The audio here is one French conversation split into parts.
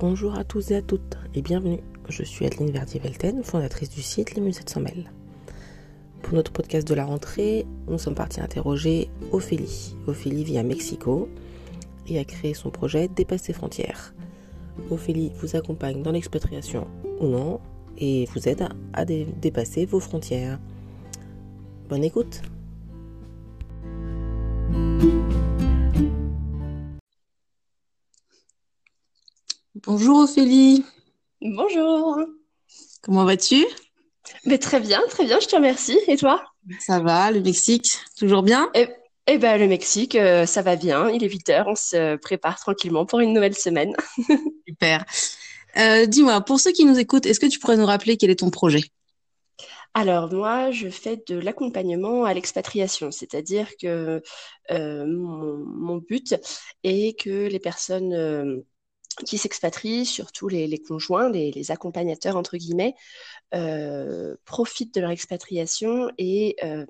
Bonjour à tous et à toutes et bienvenue. Je suis Adeline Verdier-Velten, fondatrice du site Les Musettes sans mêle. Pour notre podcast de la rentrée, nous sommes partis interroger Ophélie. Ophélie vit à Mexico et a créé son projet Dépasser frontières. Ophélie vous accompagne dans l'expatriation ou non et vous aide à dépasser vos frontières. Bonne écoute Bonjour Ophélie. Bonjour. Comment vas-tu? Mais Très bien, très bien, je te remercie. Et toi? Ça va, le Mexique, toujours bien? Eh, eh ben, le Mexique, euh, ça va bien. Il est 8 heures, on se prépare tranquillement pour une nouvelle semaine. Super. Euh, dis-moi, pour ceux qui nous écoutent, est-ce que tu pourrais nous rappeler quel est ton projet? Alors moi, je fais de l'accompagnement à l'expatriation, c'est-à-dire que euh, mon, but est que les personnes qui s'expatrient, surtout les, conjoints, les, accompagnateurs, entre guillemets, euh, profitent de leur expatriation et euh,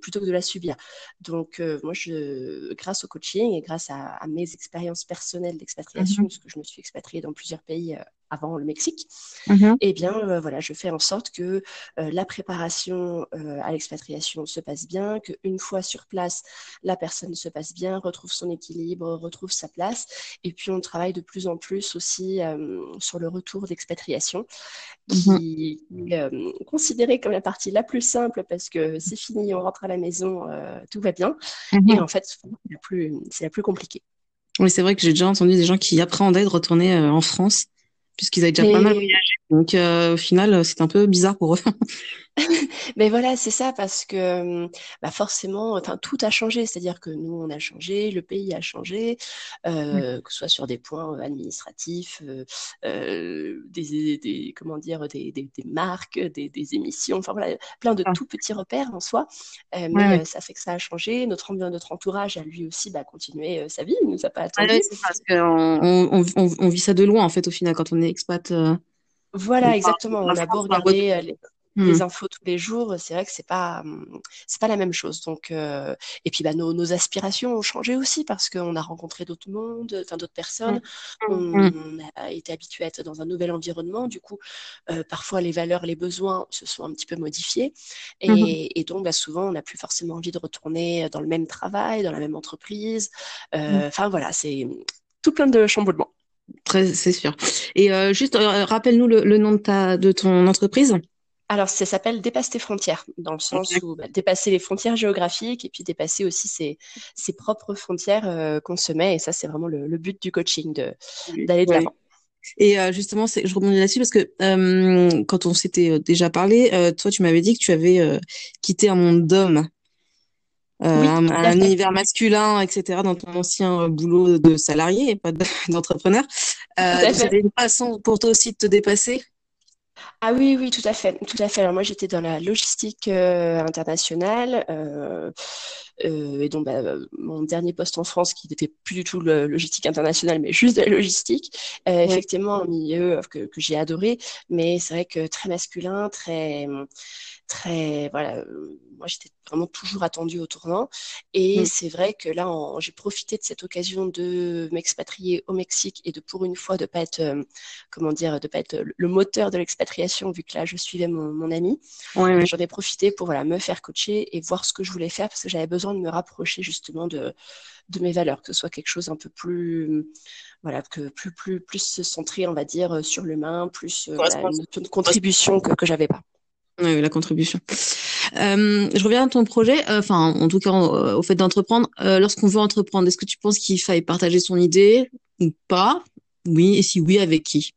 plutôt que de la subir. Donc, euh, moi, je, grâce au coaching et grâce à, mes expériences personnelles d'expatriation, mhm. parce que je me suis expatriée dans plusieurs pays avant le Mexique, mhm. eh bien, voilà, je fais en sorte que la préparation à l'expatriation se passe bien, qu'une fois sur place, la personne se passe bien, retrouve son équilibre, retrouve sa place, et puis on travaille de plus en plus aussi sur le retour d'expatriation, qui euh, considéré comme la partie la plus simple parce que c'est fini, on rentre à la maison, euh, tout va bien. Mhm. Et en fait, c'est la plus, la plus compliquée. Oui, c'est vrai que j'ai déjà entendu des gens qui appréhendaient de retourner euh, en France puisqu'ils avaient déjà pas mal voyagé. Donc au final, c'est un peu bizarre pour eux. Mais voilà, c'est ça, parce que bah forcément, enfin, tout a changé. C'est-à-dire que nous, on a changé, le pays a changé, euh, que ce soit sur des points administratifs, euh, euh, des, des, comment dire, des, des, des marques, des, émissions, enfin voilà, plein de ah. tout petits repères en soi. Euh, mais ça fait que ça a changé. Notre, notre entourage a lui aussi bah, continué sa vie, il nous a pas attendu. Ah c'est parce qu'on on, on, on, vit ça de loin, en fait, au final, quand on est expat. Voilà, exactement. On a beau regarder les, les mmh. infos tous les jours, c'est vrai que c'est pas mmh, c'est pas la même chose. Donc euh, et puis bah nos, nos, aspirations ont changé aussi parce qu'on a rencontré d'autres mondes, enfin d'autres personnes. Mmh. On, a été habitué à être dans un nouvel environnement. Du coup, euh, parfois les valeurs, les besoins se sont un petit peu modifiés et, et donc bah, souvent on n'a plus forcément envie de retourner dans le même travail, dans la même entreprise. Euh, enfin voilà, c'est tout plein de chamboulements. Très, c'est sûr. Et euh, juste, rappelle-nous le, le, nom de ta de ton entreprise. Alors, ça s'appelle dépasser tes frontières, dans le sens où bah, dépasser les frontières géographiques et puis dépasser aussi ses, ses propres frontières euh, qu'on se met. Et ça, c'est vraiment le, but du coaching, d'aller de l'avant. Et euh, justement, je rebondis là-dessus parce que euh, quand on s'était déjà parlé, toi, tu m'avais dit que tu avais quitté un monde d'hommes, un, univers masculin, etc., dans ton ancien boulot de salarié et pas d'entrepreneur. C'était une façon pour toi aussi de te dépasser? Ah oui, oui, tout à fait, tout à fait. Alors moi, j'étais dans la logistique euh, internationale, euh, euh, et donc bah, mon dernier poste en France, qui n'était plus du tout le logistique internationale, mais juste de la logistique, effectivement, un milieu que, que j'ai adoré, mais c'est vrai que très masculin, très très voilà euh, moi j'étais vraiment toujours attendue au tournant et mm. c'est vrai que là j'ai profité de cette occasion de m'expatrier au Mexique et de pour une fois de pas être euh, comment dire de pas être le moteur de l'expatriation vu que là je suivais mon, mon ami. J'en ai profité pour voilà me faire coacher et voir ce que je voulais faire parce que j'avais besoin de me rapprocher justement de de mes valeurs que ce soit quelque chose un peu plus voilà que plus plus plus centré on va dire sur l'humain plus euh, une contribution que que j'avais pas oui, la contribution. Euh, je reviens à ton projet, euh, enfin, en tout cas, au, fait d'entreprendre. Euh, lorsqu'on veut entreprendre, est-ce que tu penses qu'il faille partager son idée ou pas? Oui, et si oui, avec qui?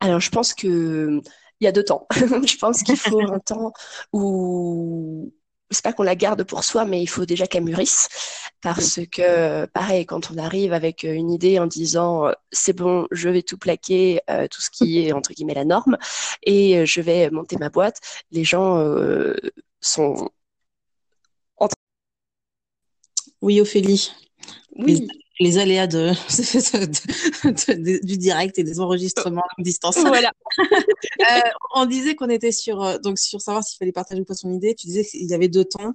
Alors, je pense que il y a deux temps. je pense qu'il faut un temps où c'est pas qu'on la garde pour soi, mais il faut déjà qu'elle mûrisse. Parce que, pareil, quand on arrive avec une idée en disant euh, c'est bon, je vais tout plaquer, euh, tout ce qui est entre guillemets la norme, et euh, je vais monter ma boîte, les gens sont. Oui, Ophélie. Oui les aléas de, du direct et des enregistrements à distance. Voilà. euh, on disait qu'on était sur, euh, donc sur savoir s'il fallait partager ou pas son idée. Tu disais qu'il y avait deux temps.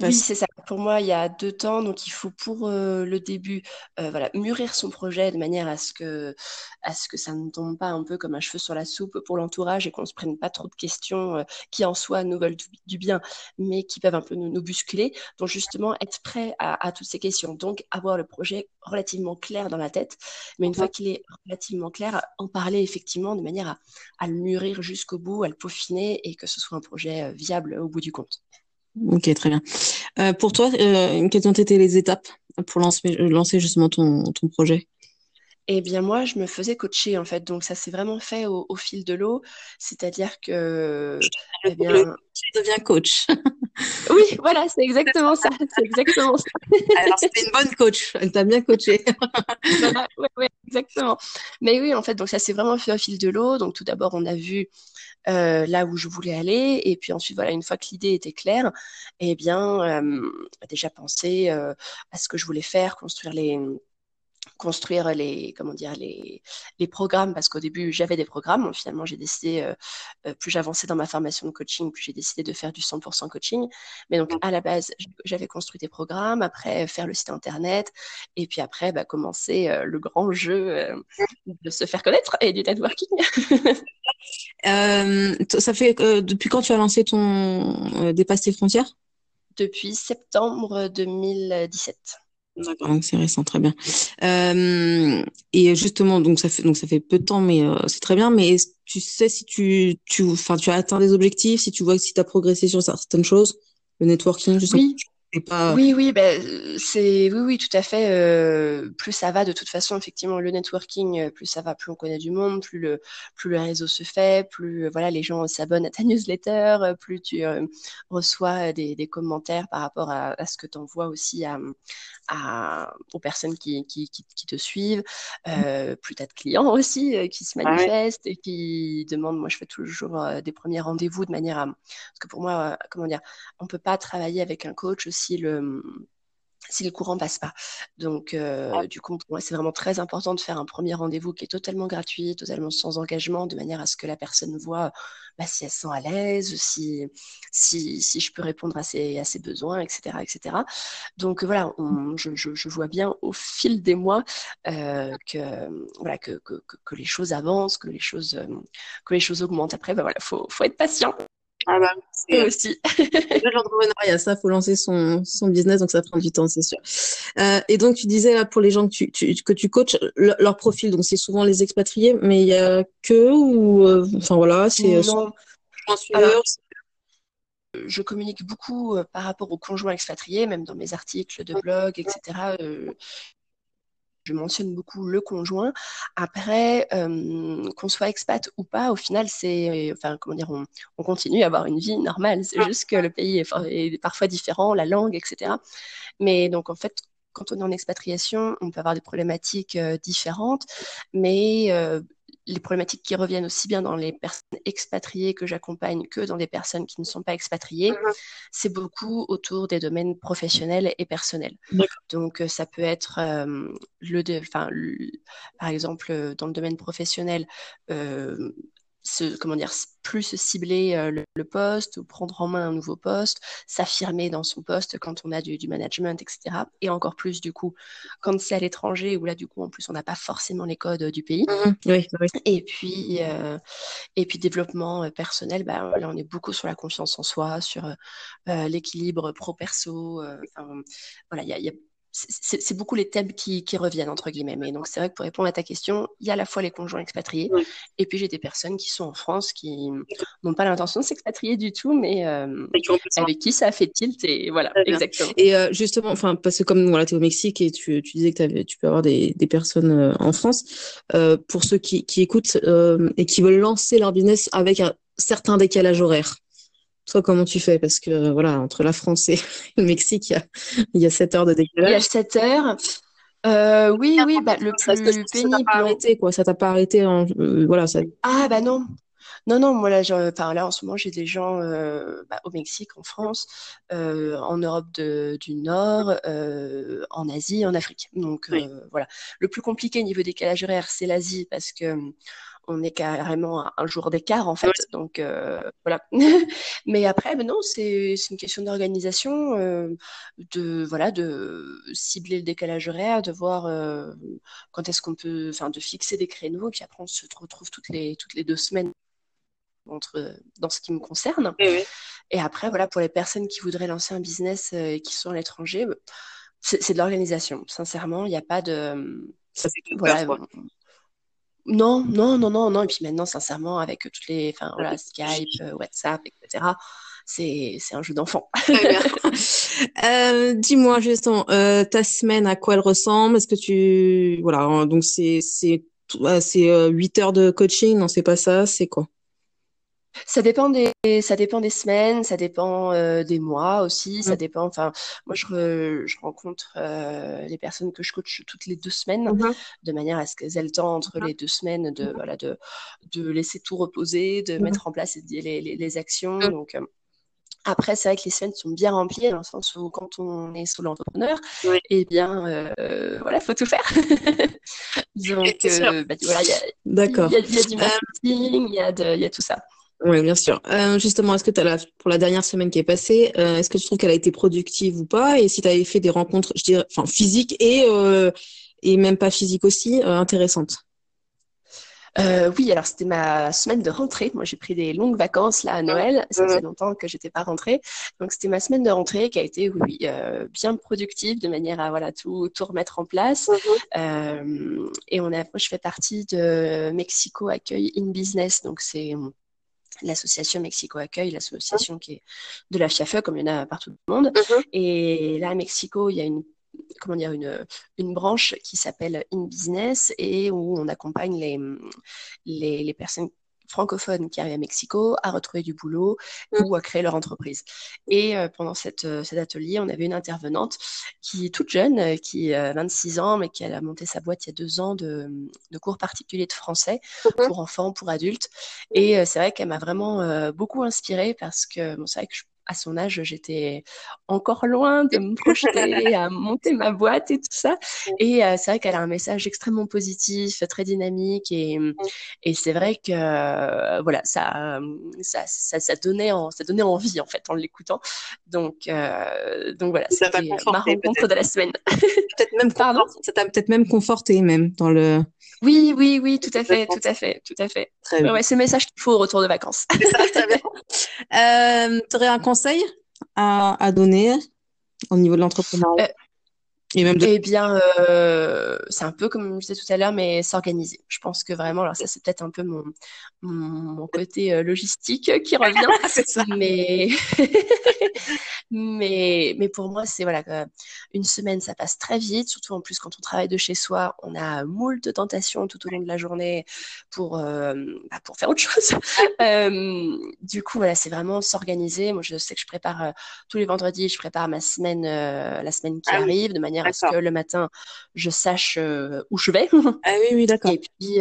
Oui, c'est ça. Pour moi, il y a deux temps. Donc, il faut pour euh, le début, euh, voilà, mûrir son projet de manière à ce que, à ce que ça ne tombe pas un peu comme un cheveu sur la soupe pour l'entourage et qu'on se prenne pas trop de questions euh, qui en soi nous veulent du, bien, mais qui peuvent un peu nous, nous bousculer. Donc, justement, être prêt à, à, toutes ces questions. Donc, avoir le projet relativement clair dans la tête. Mais une fois qu'il est relativement clair, en parler effectivement de manière à, à le mûrir jusqu'au bout, à le peaufiner et que ce soit un projet viable au bout du compte. Ok, très bien. Euh, pour toi, euh, quelles ont été les étapes pour lancer, lancer justement ton, ton projet? Eh bien, moi, je me faisais coacher, en fait. Donc, ça s'est vraiment fait au, fil de l'eau. C'est-à-dire que. Eh bien... Tu deviens coach. oui, voilà, c'est exactement ça. C'est exactement ça. Alors, c'était une bonne coach. Elle t'a bien coaché. voilà, oui, exactement. Mais oui, en fait, donc ça s'est vraiment fait au fil de l'eau. Donc, tout d'abord, on a vu euh, là où je voulais aller. Et puis ensuite, voilà, une fois que l'idée était claire, eh bien, euh, déjà penser euh, à ce que je voulais faire, construire les construire les comment dire les, les programmes parce qu'au début j'avais des programmes. Finalement j'ai décidé euh, plus j'avançais dans ma formation de coaching plus j'ai décidé de faire du 100% coaching. Mais donc à la base j'avais construit des programmes après faire le site internet et puis après bah, commencer euh, le grand jeu de se faire connaître et du networking ça fait depuis quand tu as lancé ton dépasse tes frontières? Depuis septembre 2017 D'accord, donc c'est récent, très bien. Euh, et justement, donc ça fait donc ça fait peu de temps, mais euh, c'est très bien. Mais tu sais si tu tu enfin tu as atteint des objectifs, si tu vois que si tu as progressé sur certaines choses, le networking, je sais oui. Oui, oui, ben, c'est oui, oui, tout à fait. Euh, plus ça va, de toute façon, effectivement, le networking, euh, plus ça va, plus on connaît du monde, plus le plus le réseau se fait, plus euh, voilà, les gens s'abonnent à ta newsletter, plus tu reçois des, des, commentaires par rapport à, à ce que tu envoies aussi à, à, aux personnes qui, qui, qui, qui te suivent, mmh. plus tu as de clients aussi qui se manifestent et qui demandent. Moi, je fais toujours des premiers rendez-vous de manière à parce que pour moi, comment dire, on peut pas travailler avec un coach si le si le courant passe pas. Donc, euh, du coup, pour moi, c'est vraiment très important de faire un premier rendez-vous qui est totalement gratuit, totalement sans engagement, de manière à ce que la personne voit bah, si elle se sent à l'aise, si, si, si je peux répondre à ses, à ses besoins, etc., etc. Donc, voilà, je, je, je, vois bien au fil des mois euh, que, voilà, que, que, que, les choses avancent, que les choses, que les choses augmentent. Après, bah, voilà, faut, faut être patient. Ah bah, c'est aussi. l'entrepreneuriat, ça, faut lancer son, son business, donc ça prend du temps, c'est sûr. Euh, et donc, tu disais là, pour les gens que tu, tu que tu coaches, leur profil, donc c'est souvent les expatriés, mais il y a que ou, euh, enfin voilà, c'est. Euh, je communique beaucoup par rapport aux conjoints expatriés, même dans mes articles de blog, etc je mentionne beaucoup le conjoint. Après, euh, qu'on soit expat ou pas, au final, c'est, enfin, comment dire, on, continue à avoir une vie normale. C'est juste que le pays est, parfois différent, la langue, etc. Mais donc, en fait, quand on est en expatriation, on peut avoir des problématiques euh, différentes, mais euh, les problématiques qui reviennent aussi bien dans les personnes expatriées que j'accompagne que dans les personnes qui ne sont pas expatriées, mhm. c'est beaucoup autour des domaines professionnels et personnels. Donc euh, ça peut être euh, le, enfin, par exemple euh, dans le domaine professionnel, comment dire, plus cibler euh, le, poste ou prendre en main un nouveau poste, s'affirmer dans son poste quand on a du, management, etc. Et encore plus du coup quand c'est à l'étranger où là du coup en plus on n'a pas forcément les codes du pays. Mmh oui, oui. Et puis euh, et puis développement euh, personnel, bah, là on est beaucoup sur la confiance en soi, sur l'équilibre pro perso. voilà, il y a, y a c'est beaucoup les thèmes qui, reviennent, entre guillemets. Mais donc, c'est vrai que pour répondre à ta question, il y a à la fois les conjoints expatriés, et puis j'ai des personnes qui sont en France qui n'ont pas l'intention de s'expatrier du tout, mais euh, avec qui ça a fait tilt, et voilà, exactement. Et euh, justement, enfin, parce que comme voilà, tu es au Mexique et tu, disais que tu peux avoir des, personnes euh, en France, pour ceux qui, qui écoutent et qui veulent lancer leur business avec un certain décalage horaire, toi, comment tu fais? Parce que voilà, entre la France et le Mexique, il y a, il y a 7 heures de décalage. Il y a 7 heures. Euh, oui, oui, bah, le plus pénible. Ça t'a pas arrêté, quoi. Ça t'a pas arrêté. En, euh, voilà, ça... Ah, bah non. Non, non, moi là, enfin, là en ce moment, j'ai des gens euh, bah, au Mexique, en France, euh, en Europe de, du Nord, euh, en Asie, en Afrique. Donc voilà. Le plus compliqué niveau décalage horaire, c'est l'Asie parce que on est carrément à un jour d'écart en fait. Donc voilà. Mais après, ben non, c'est une question d'organisation, de voilà, de cibler le décalage horaire, de voir quand est-ce qu'on peut, enfin, de fixer des créneaux, et puis après on se retrouve toutes les toutes les deux semaines entre, dans ce qui me concerne. Et après, voilà, pour les personnes qui voudraient lancer un business et qui sont à l'étranger, c'est de l'organisation. Sincèrement, il n'y a pas de. Ça, voilà, non, non, non, non, non. Et puis maintenant, sincèrement, avec toutes les, enfin voilà, Skype, euh, WhatsApp, etc. C'est, c'est un jeu d'enfant. euh, dis-moi justement, euh, ta semaine, à quoi elle ressemble? Est-ce que tu, voilà, donc c'est, c'est, c'est 8 heures de coaching? Non, c'est pas ça. C'est quoi? Ça dépend des, ça dépend des semaines, ça dépend euh, des mois aussi, ça mmh. dépend. Enfin, moi, je, je rencontre euh, les personnes que je coach toutes les deux semaines, mmh de manière à ce qu'elles aient le temps entre mmh les deux semaines de, voilà, de, de laisser tout reposer, de mettre en place les, les, les actions. Donc, euh, après, c'est vrai que les semaines sont bien remplies, dans le sens où quand on est solo entrepreneur, eh bien, euh, voilà, faut tout faire. Donc, bah, voilà, il y, a, D'accord. Il y, y, a du marketing, il y a tout ça. Oui, bien sûr. Euh, justement, est-ce que tu as la, pour la dernière semaine qui est passée, euh, est-ce que tu trouves qu'elle a été productive ou pas? Et si tu avais fait des rencontres, je dirais, enfin physiques et euh, et même pas physiques aussi, euh, intéressantes? Euh, oui, alors c'était ma semaine de rentrée. Moi, j'ai pris des longues vacances là à Noël. Ça fait longtemps que j'étais pas rentrée, donc c'était ma semaine de rentrée qui a été oui euh, bien productive de manière à voilà tout tout remettre en place. Euh, et on a, moi, je fais partie de Mexico Accueil in Business, donc c'est l'association Mexico Accueil, l'association qui est de la FIAFE, comme il y en a partout dans le monde. Mhm. Et là, à Mexico, il y a une comment dire une, une branche qui s'appelle In Business et où on accompagne les, les, les personnes francophones qui arrivent à Mexico à retrouver du boulot mm. ou à créer leur entreprise. Et euh, pendant cette, euh, cet atelier, on avait une intervenante qui est toute jeune, euh, qui a 26 ans, mais qui a monté sa boîte il y a deux ans de, de cours particuliers de français pour enfants, pour adultes. Et c'est vrai qu'elle m'a vraiment beaucoup inspirée parce que bon, c'est vrai que je à son âge, j'étais encore loin de me projeter à monter ma boîte et tout ça. Et euh, c'est vrai qu'elle a un message extrêmement positif, très dynamique, et, et c'est vrai que euh, voilà, ça, ça, ça, ça, donnait en, ça donnait envie en fait en l'écoutant. Donc, euh, donc voilà, c'était ma rencontre de la semaine. peut-être même, Pardon? ça t'a peut-être même conforté même dans le. Oui, oui, oui, tout à fait, tout à fait, tout à fait. Très bien. Ouais, c'est le message qu'il faut au retour de vacances. Ça, très bien. Euh, tu aurais un conseil à, à, donner au niveau de l'entrepreneuriat euh, et même Eh bien, euh, c'est un peu comme je disais tout à l'heure, mais s'organiser. Je pense que vraiment, alors ça c'est peut-être un peu mon, mon, côté euh, logistique qui revient, ça. mais mais mais pour moi c'est voilà une semaine ça passe très vite, surtout en plus quand on travaille de chez soi, on a moult tentations tout au long de la journée pour euh, bah, pour faire autre chose. euh, du coup voilà c'est vraiment s'organiser. Moi je sais que je prépare euh, tous les vendredis, je prépare ma semaine la semaine qui ah arrive de manière à ce que le matin je sache où je vais. ah oui oui d'accord. Et puis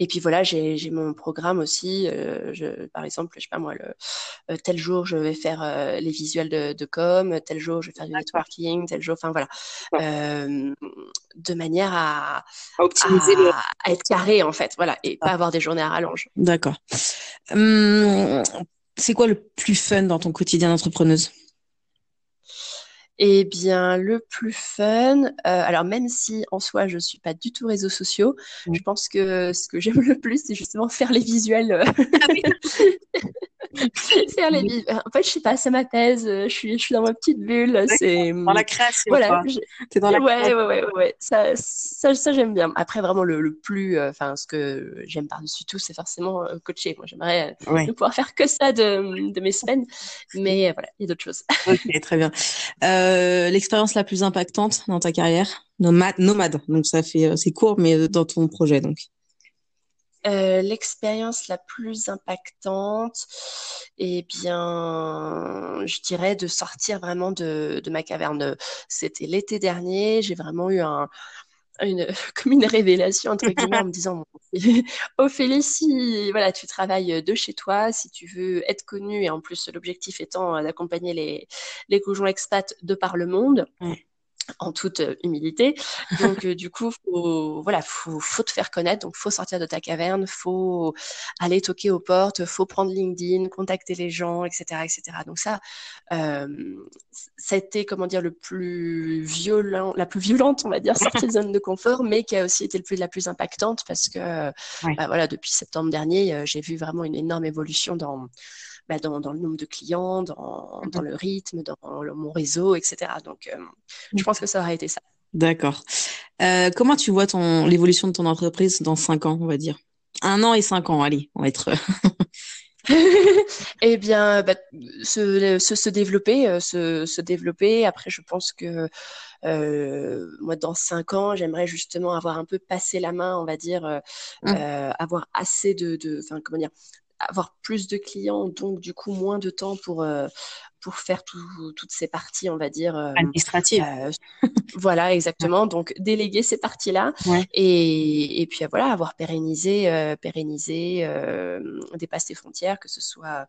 et puis voilà, j'ai mon programme aussi. Euh, je, par exemple, je sais pas moi, le, euh, tel jour je vais faire euh, les visuels de, de, com, tel jour je vais faire du networking, tel jour, enfin voilà, de manière à, à optimiser, à, être carré en fait, voilà, et pas avoir des journées à rallonge. D'accord. Hum, c'est quoi le plus fun dans ton quotidien d'entrepreneuse? Eh bien, le plus fun, euh, alors même si en soi je suis pas du tout réseaux sociaux, mmh. je pense que ce que j'aime le plus, c'est justement faire les visuels. Euh, ah faire les visuels. En fait, je sais pas, c'est ma thèse. Je suis, je suis dans ma petite bulle. C'est dans la création. Voilà. T'es dans la ouais, ouais, ouais, ouais, Ça, ça, ça j'aime bien. Après, vraiment le, le plus, euh, enfin, ce que j'aime par-dessus tout, c'est forcément coacher. Moi, j'aimerais ne pouvoir faire que ça de, de mes semaines, mais voilà, il y a d'autres choses. ok, très bien. Euh, euh, l'expérience la plus impactante dans ta carrière? Nomade, nomade. Donc ça fait euh, c'est court, mais dans ton projet donc. Euh, l'expérience la plus impactante, eh bien, je dirais de sortir vraiment de, de ma caverne. C'était l'été dernier. J'ai vraiment eu un, une, comme une révélation entre guillemets en me disant Ophélie si voilà tu travailles de chez toi si tu veux être connue et en plus l'objectif étant d'accompagner les les conjoints expats de par le monde en toute euh, humilité. Donc euh, du coup, faut, voilà, faut, faut te faire connaître. Donc faut sortir de ta caverne, faut aller toquer aux portes, faut prendre LinkedIn, contacter les gens, etc., etc. Donc ça, euh, ça a été comment dire le plus violent, la plus violente, on va dire, sortie de zone de confort, mais qui a aussi été le plus la plus impactante parce que bah, voilà, depuis septembre dernier, euh, j'ai vu vraiment une énorme évolution dans bah, dans, dans, le nombre de clients, dans, dans le rythme, dans mon réseau, etc. Donc, euh, je pense que ça aurait été ça. D'accord. Euh, comment tu vois ton l'évolution de ton entreprise dans cinq ans, on va dire? Un an et cinq ans, allez, on va être. eh bien, bah, se, se, se, développer, euh, se, se, développer. Après, je pense que euh, moi, dans cinq ans, j'aimerais justement avoir un peu passé la main, on va dire, euh, mmh. avoir assez de, enfin, comment dire, avoir plus de clients, donc du coup moins de temps pour euh, pour faire toutes ces parties, on va dire euh, administratives. Euh, voilà, exactement. Donc déléguer ces parties-là et, et puis voilà, avoir pérennisé pérennisé dépasser les frontières, que ce soit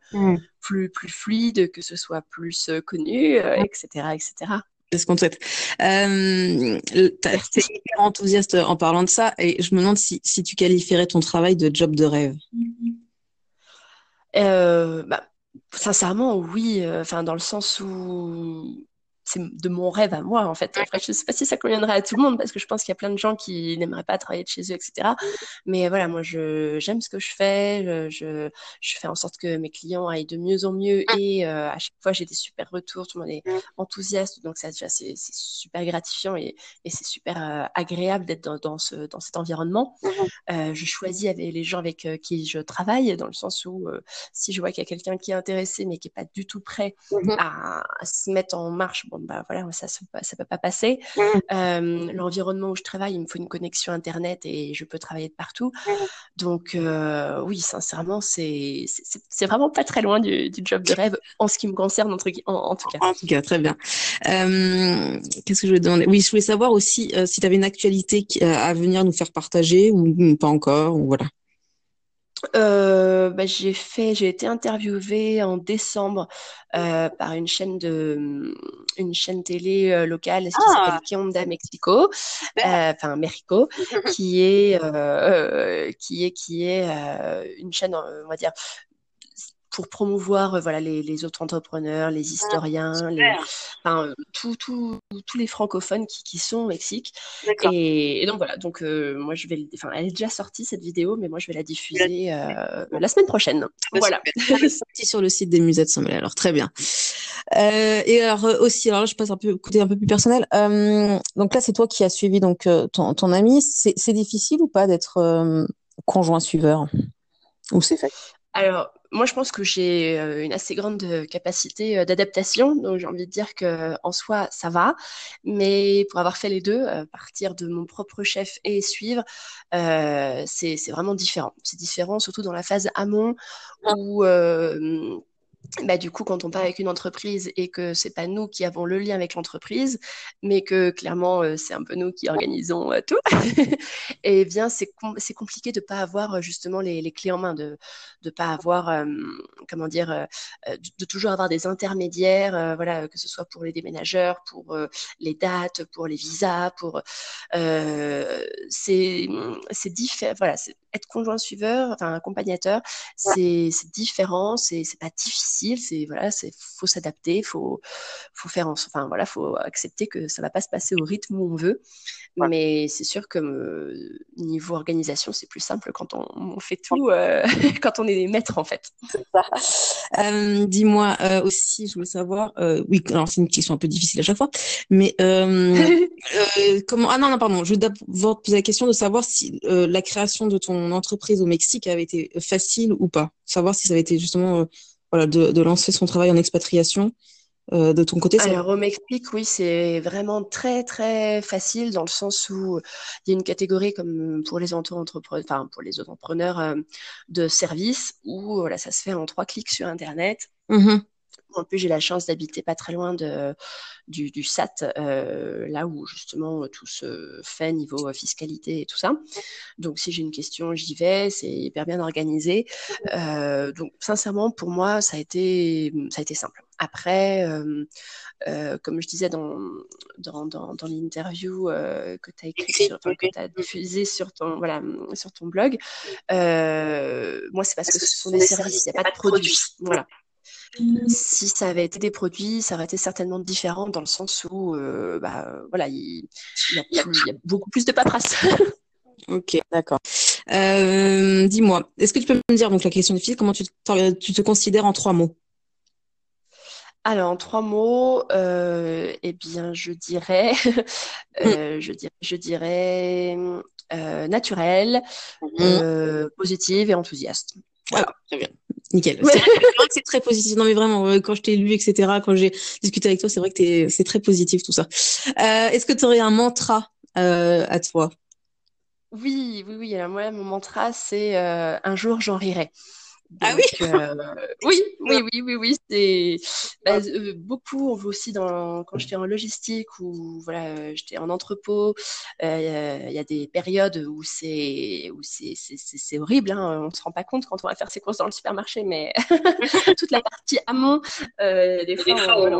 plus plus fluide, que ce soit plus connu, etc., etc. C'est ce qu'on souhaite. Euh, es hyper enthousiaste en parlant de ça et je me demande si, si tu qualifierais ton travail de job de rêve. Euh, bah, sincèrement, oui. Euh, enfin, dans le sens où c'est de mon rêve à moi en fait. Après, je sais pas si ça conviendrait à tout le monde parce que je pense qu'il y a plein de gens qui n'aimeraient pas travailler de chez eux, etc. Mais voilà, moi, je j'aime ce que je fais. Je, je fais en sorte que mes clients aillent de mieux en mieux et euh, à chaque fois j'ai des super retours, tout le monde est enthousiaste, donc ça déjà c'est super gratifiant et, et c'est super euh, agréable d'être dans, dans, ce dans cet environnement. Euh, je choisis avec les gens avec qui je travaille dans le sens où si je vois qu'il y a quelqu'un qui est intéressé mais qui est pas du tout prêt à, à se mettre en marche, bon bah voilà, ça ça peut pas passer. Mmh. Euh, l'environnement où je travaille, il me faut une connexion internet et je peux travailler de partout. Mmh. Donc euh, oui, sincèrement, c'est vraiment pas très loin du, du, job de rêve en ce qui me concerne en, en, tout cas. En tout cas, très bien. Euh, Qu'est-ce que je voulais demander? Oui, je voulais savoir aussi euh, si tu avais une actualité à venir nous faire partager ou pas encore ou voilà euh, bah, j'ai fait, j'ai été interviewée en décembre euh, par une chaîne de, une chaîne télé euh, locale qui ah. s'appelle Kionda Mexico, euh, enfin Mexico, qui est, euh, qui est, qui est une chaîne, on va dire, pour promouvoir euh, voilà les, les, autres entrepreneurs, les ah, historiens, les, enfin, euh, tout, tout, tous les francophones qui, qui sont au Mexique. Et, et, donc voilà, donc euh, moi je vais, enfin elle est déjà sortie cette vidéo, mais moi je vais la diffuser euh, la semaine prochaine. Bah, voilà. Elle est sortie sur le site des musées de saint Alors très bien. Euh, et alors aussi, alors là je passe un peu côté un peu plus personnel. donc là c'est toi qui as suivi donc ton, ton ami. C'est difficile ou pas d'être conjoint suiveur? Ou c'est fait? Alors moi, je pense que j'ai euh, une assez grande euh, capacité euh, d'adaptation, donc j'ai envie de dire que en soi, ça va. Mais pour avoir fait les deux, partir de mon propre chef et suivre, euh, c'est vraiment différent. C'est différent, surtout dans la phase amont où euh, bah, du coup, quand on part avec une entreprise et que c'est pas nous qui avons le lien avec l'entreprise, mais que clairement euh, c'est un peu nous qui organisons euh, tout, et eh bien c'est com c'est compliqué de pas avoir euh, justement les, les, clés en main, de de pas avoir euh, comment dire, de, toujours avoir des intermédiaires, voilà, que ce soit pour les déménageurs, pour les dates, pour les visas, pour c'est c'est différent, voilà, être conjoint suiveur, enfin accompagnateur, c'est différent, c'est c'est pas difficile c'est voilà, c'est faut s'adapter, faut faut faire, enfin voilà, faut accepter que ça va pas se passer au rythme où on veut. Mais c'est sûr que euh, niveau organisation, c'est plus simple quand on, on fait tout, euh, quand on est des maîtres en fait. Euh, Dis-moi aussi, je voulais savoir, oui, alors c'est une question un peu difficile à chaque fois, mais comment Ah non, non, pardon, je veux d'abord te poser la question de savoir si la création de ton entreprise au Mexique avait été facile ou pas, savoir si ça avait été justement voilà, de, de, lancer son travail en expatriation. Euh, de ton côté Alors au Mexique, oui, c'est vraiment très très facile dans le sens où il y a une catégorie comme pour les entrepreneurs, enfin pour les entrepreneurs euh, de services où voilà, ça se fait en trois clics sur Internet. Mmh en plus, j'ai la chance d'habiter pas très loin de, du, du SAT, euh, là où justement tout se fait niveau euh, fiscalité et tout ça. Donc, si j'ai une question, j'y vais. C'est hyper bien organisé. Euh, donc, sincèrement, pour moi, ça a été, ça a été simple. après, comme je disais dans, dans, dans, dans l'interview que tu as écrit, que tu as diffusé sur ton, voilà, sur ton blog, moi, c'est parce que ce sont des services, il n'y a pas de produits. Voilà. Si ça avait été des produits, ça aurait été certainement différent dans le sens où, bah, voilà, il, y a, beaucoup plus de paperasse. ok, d'accord. Euh, dis-moi, est-ce que tu peux me dire, donc la question difficile, comment tu, tu te considères en trois mots? Alors, en trois mots, euh, eh bien, je dirais, euh, je dirais, je dirais euh, naturel, mm-hmm. positive et enthousiaste. Voilà, très bien. Nickel. C'est vrai que c'est très positif. Non, mais vraiment, quand je t'ai lu, etc., quand j'ai discuté avec toi, c'est vrai que c'est très positif tout ça. Est-ce que tu aurais un mantra à toi? Oui, oui, oui. Alors, moi, mon mantra, c'est un jour, j'en rirai ah oui euh, Oui, oui, oui, oui, oui. C'est bah, euh, beaucoup. On voit aussi dans quand j'étais en logistique ou voilà, j'étais en entrepôt. Euh, il y a des périodes où c'est où c'est c'est horrible. Hein. On se rend pas compte quand on va faire ses courses dans le supermarché, mais toute la partie amont, des fois, on,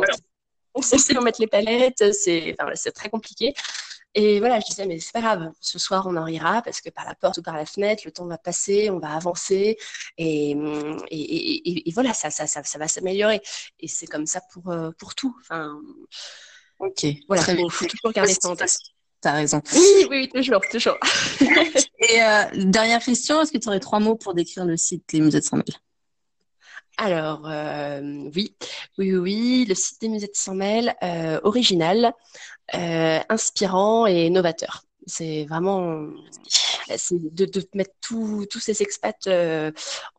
on, sait où mettre les palettes. C'est enfin, c'est très compliqué. Et voilà, je disais, mais c'est pas grave, ce soir on en rira parce que par la porte ou par la fenêtre, le temps va passer, on va avancer et, et, et, voilà, ça, ça, ça, ça va s'améliorer. Et c'est comme ça pour, euh, pour tout. Enfin, ok. Voilà, il faut, toujours garder ça en tête. T'as raison. Oui, oui, toujours, toujours. et euh, dernière question, est-ce que tu aurais trois mots pour décrire le site Les Musées de saint alors, euh, oui, oui, oui, le site des musées de Saint-Mel, euh, original, euh, inspirant et novateur. C'est vraiment de, de, mettre tous ces expats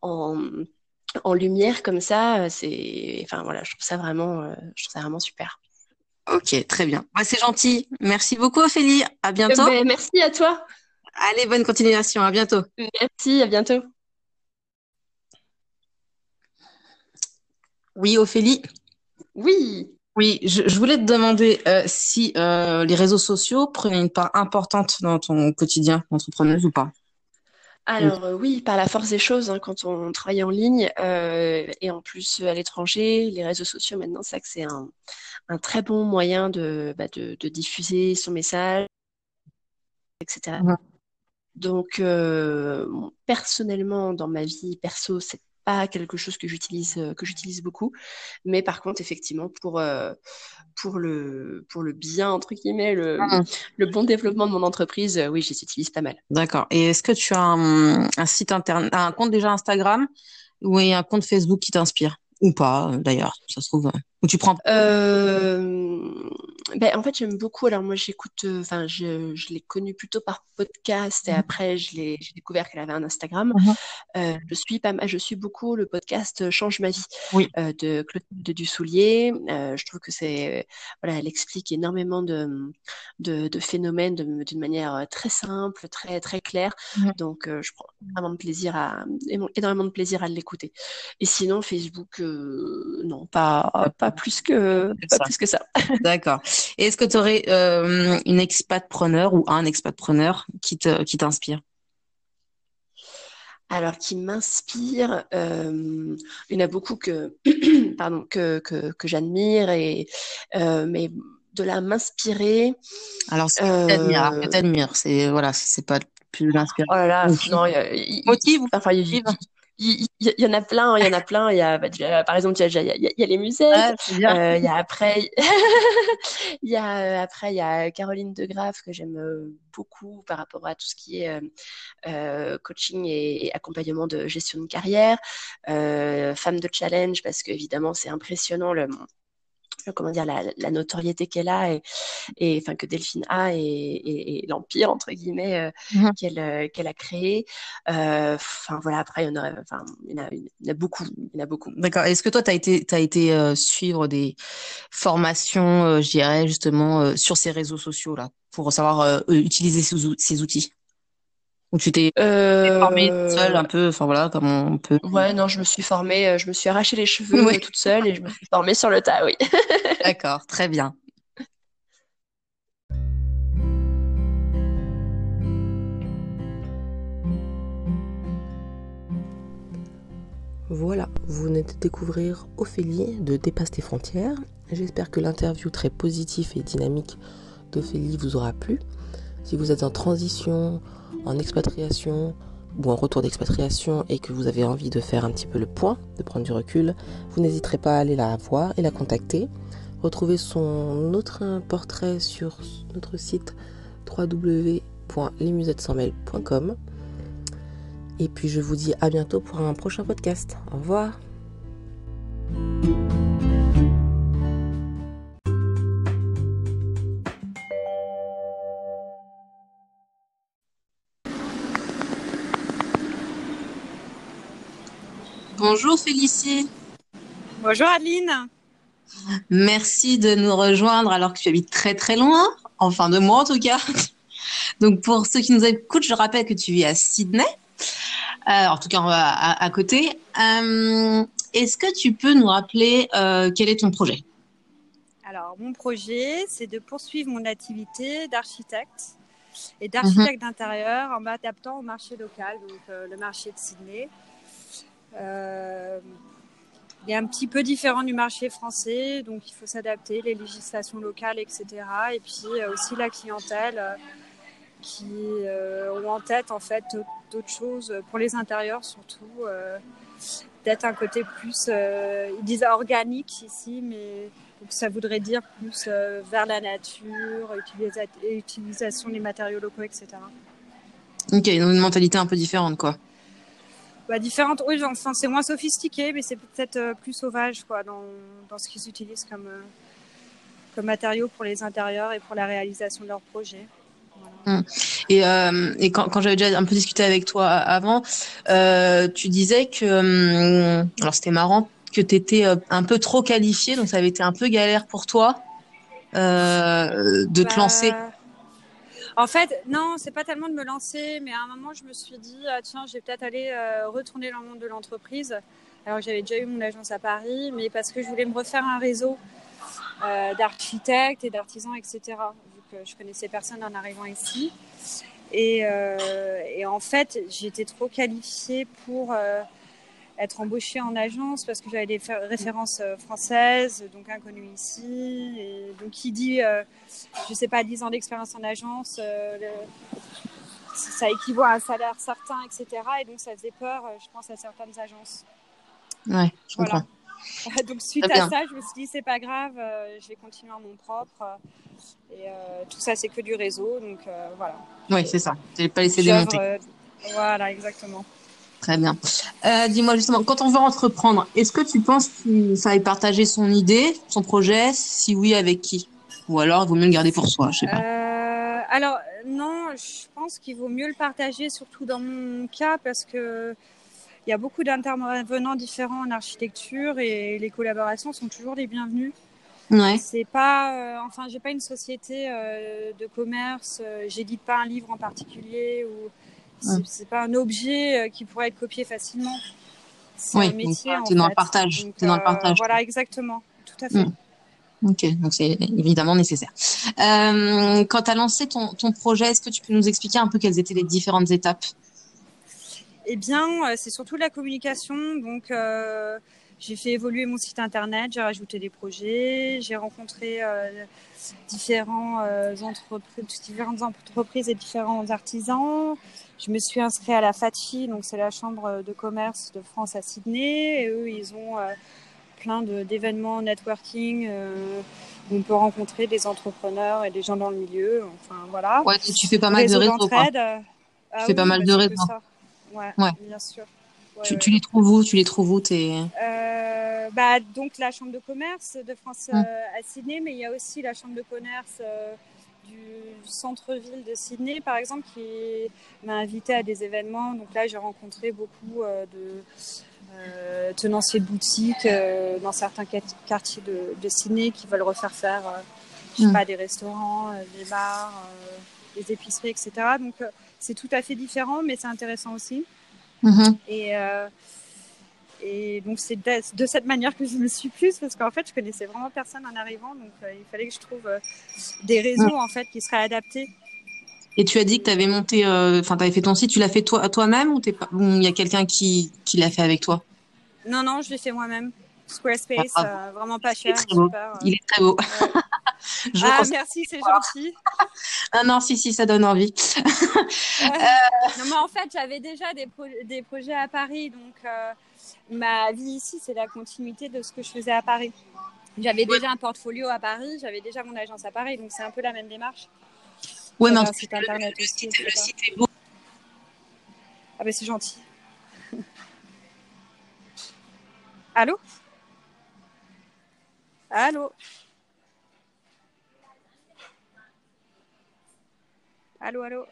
en, en, lumière comme ça. C'est, enfin voilà, je trouve ça vraiment, je trouve ça vraiment super. Ok, très bien. Bah, c'est gentil. Merci beaucoup, Ophélie. À bientôt. Ben, merci à toi. Allez, bonne continuation. À bientôt. Merci, à bientôt. Oui, Ophélie? Oui. Oui, je, voulais te demander euh, si euh, les réseaux sociaux prenaient une part importante dans ton quotidien d'entrepreneuse ou pas? Alors euh, oui, par la force des choses, hein, quand on travaille en ligne et en plus à l'étranger, les réseaux sociaux maintenant, c'est que c'est un, très bon moyen de, bah, de, diffuser son message, etc. Donc personnellement, dans ma vie perso, c'est pas quelque chose que j'utilise euh, que j'utilise beaucoup. Mais par contre effectivement pour euh, pour le pour le bien entre guillemets le, mmh. le bon développement de mon entreprise euh, oui je utilise pas mal. D'accord. Et est-ce que tu as un, un site internet un compte déjà Instagram ou un compte Facebook qui t'inspire? Ou pas d'ailleurs ça se trouve ou tu prends ben, en fait, j'aime beaucoup. Alors, moi, j'écoute, euh, enfin, je, je l'ai connu plutôt par podcast et mmh après, j'ai découvert qu'elle avait un Instagram. Mmh euh, je suis pas je suis beaucoup le podcast euh, Change ma vie euh, de Claude Dussoulier. Je trouve que c'est, voilà, elle explique énormément de, de, de phénomènes d'une manière très simple, très, très claire. Mmh Donc, je prends énormément de plaisir à, énormément de plaisir à l'écouter. Et sinon, Facebook, non, pas, pas plus que, pas plus que ça. D'accord. Et est-ce que tu aurais euh, une expat-preneur ou un expat-preneur qui te, qui t'inspire? Alors, qui m'inspire, euh, il y en a beaucoup que, pardon, que, que, que j'admire, et, euh, mais de la m'inspirer. Alors, c'est que t'admires, c'est, voilà, c'est pas plus l'inspiration. Oh là là, non, il, motive ou enfin, il, il, y, en a plein, il y en a plein. Il y a, bah, par exemple, il y a, il y a, les musées. Euh, il y a après, il y a après, il y a Caroline de Graaf que j'aime euh, beaucoup par rapport à tout ce qui est euh, coaching et, accompagnement de gestion de carrière. femme de challenge parce que évidemment, c'est impressionnant le comment dire la, la notoriété qu'elle a et, enfin que Delphine a et, et, l'empire entre guillemets euh, mhm. qu'elle euh, qu'elle a créé. Euh, enfin voilà après il y en a enfin il y en a, il y en a beaucoup il y en a beaucoup. D'accord. Est-ce que toi tu as été as été suivre des formations je dirais justement sur ces réseaux sociaux là pour savoir utiliser ces, ces outils? Ou tu t'es euh... formée seule un peu, enfin voilà, comme on peut. Ouais, non, je me suis formée, euh, je me suis arraché les cheveux toute seule et je me suis formée sur le tas, oui. D'accord, très bien. Voilà, vous venez de découvrir Ophélie de Dépasse tes frontières. J'espère que l'interview très positive et dynamique d'Ophélie vous aura plu. Si vous êtes en transition, en expatriation ou en retour d'expatriation et que vous avez envie de faire un petit peu le point, de prendre du recul, vous n'hésiterez pas à aller la voir et la contacter. Retrouvez son autre portrait sur notre site www.lesmusettes-sans-mail.com. Et puis je vous dis à bientôt pour un prochain podcast. Au revoir. Bonjour Félicie. Bonjour Adeline. Merci de nous rejoindre alors que tu habites très très loin, enfin de moi en tout cas. Donc pour ceux qui nous écoutent, je rappelle que tu vis à Sydney, euh, en tout cas à, à côté. Euh, Est-ce que tu peux nous rappeler euh, quel est ton projet? Alors mon projet, c'est de poursuivre mon activité d'architecte et d'architecte Mhm. d'intérieur en m'adaptant au marché local, donc euh, le marché de Sydney. Euh, il est un petit peu différent du marché français, donc il faut s'adapter, les législations locales, etc. Et puis aussi la clientèle euh, qui euh, ont en tête en fait d'autres choses pour les intérieurs surtout, d'être un côté plus, ils disent organique ici, mais ça voudrait dire plus vers la nature, utilisa- utilisation des matériaux locaux, etc. Ok, donc une mentalité un peu différente quoi. Bah, différentes, oui, enfin, c'est moins sophistiqué, mais c'est peut-être euh, plus sauvage quoi, dans, dans ce qu'ils utilisent comme, euh, comme matériaux pour les intérieurs et pour la réalisation de leurs projets. Voilà. Et, euh, et quand, quand j'avais déjà un peu discuté avec toi avant, euh, tu disais que, hum, alors c'était marrant, que tu étais un peu trop qualifiée, donc ça avait été un peu galère pour toi euh, de te Bah, lancer. En fait, non, c'est pas tellement de me lancer, mais à un moment, je me suis dit, ah, tiens, je vais peut-être aller euh, retourner dans le monde de l'entreprise. Alors, j'avais déjà eu mon agence à Paris, mais parce que je voulais me refaire un réseau euh, d'architectes et d'artisans, etc. Vu que je connaissais personne en arrivant ici. Et, euh, et en fait, j'étais trop qualifiée pour être embauchée en agence parce que j'avais des références euh, françaises, donc inconnues ici. Et donc, qui dit, euh, je sais pas, 10 ans d'expérience en agence, euh, le- ça équivaut à un salaire certain, etc. Et donc, ça faisait peur, euh, je pense, à certaines agences. Ouais, je Voilà. comprends. Donc suite à ça, je me suis dit c'est pas grave, euh, je vais continuer en mon propre. et euh, tout ça c'est que du réseau, donc euh, voilà. Oui, c'est ça. Tu pas laissé démonter. voilà, exactement. Très bien. Euh, Dis-moi justement, quand on veut entreprendre, est-ce que tu penses qu'il fallait partager son idée, son projet? Si oui, avec qui? Ou alors, il vaut mieux le garder pour soi, je sais pas. Euh, alors non, je pense qu'il vaut mieux le partager, surtout dans mon cas, parce que il y a beaucoup d'intervenants différents en architecture et les collaborations sont toujours les bienvenues. Ouais. C'est pas, euh, enfin, j'ai pas une société euh, de commerce, euh, j'édite pas un livre en particulier ou c'est pas un objet euh, qui pourrait être copié facilement. C'est Oui, un métier. dans le fait. partage, Donc, t'es dans le euh, partage. Voilà, exactement, tout à fait. Mm. Ok, donc c'est évidemment nécessaire. Euh, quand tu as lancé ton, ton projet, est-ce que tu peux nous expliquer un peu quelles étaient les différentes étapes? Eh bien, c'est surtout de la communication. Donc, euh, j'ai fait évoluer mon site internet, j'ai rajouté des projets, j'ai rencontré euh, différents, entreprises, différentes entreprises et différents artisans. Je me suis inscrite à la FATFI, donc c'est la chambre de commerce de France à Sydney. Et eux, ils ont euh, plein de- d'événements networking euh, où on peut rencontrer des entrepreneurs et des gens dans le milieu. Enfin, voilà. Ouais, tu fais pas mal de Réseau réseaux. quoi. euh, ah Tu fais pas mal de c'est que réseaux. Ouais, Ouais. bien sûr. Ouais, Tu, ouais. tu les trouves où Tu les trouves où. Euh, bah, donc la chambre de commerce de France euh, à Sydney, mais il y a aussi la chambre de commerce euh, du centre-ville de Sydney, par exemple, qui m'a invité à des événements. Donc là, j'ai rencontré beaucoup euh, de euh, tenanciers de boutiques euh, dans certains quart- quartiers de, de Sydney qui veulent refaire faire, je sais Mm. pas, des restaurants, des bars, des épiceries, etc. Donc c'est tout à fait différent, mais c'est intéressant aussi. Mhm. Et, et donc, c'est de, cette manière que je me suis plus, parce qu'en fait, je connaissais vraiment personne en arrivant. Donc, euh, il fallait que je trouve euh, des réseaux, en fait, qui seraient adaptés. Et tu as dit que tu avais monté, euh, enfin, tu avais fait ton site, tu l'as fait toi, toi-même ou il y a quelqu'un qui, qui l'a fait avec toi? Non, non, je l'ai fait moi-même. Squarespace, Ah, euh, vraiment pas cher. très beau. super, euh. Il est très beau. Ouais. Je Ah, merci, c'est gentil. Ah non, si, si, ça donne envie. Non, mais en fait, j'avais déjà des, pro- des projets à Paris, donc euh, ma vie ici, c'est la continuité de ce que je faisais à Paris. J'avais déjà un portfolio à Paris, j'avais déjà mon agence à Paris, donc c'est un peu la même démarche. Ouais, mais en tout cas, le, site, le site est beau. Ah, ben c'est gentil. Allô? Allô? Allô, allô?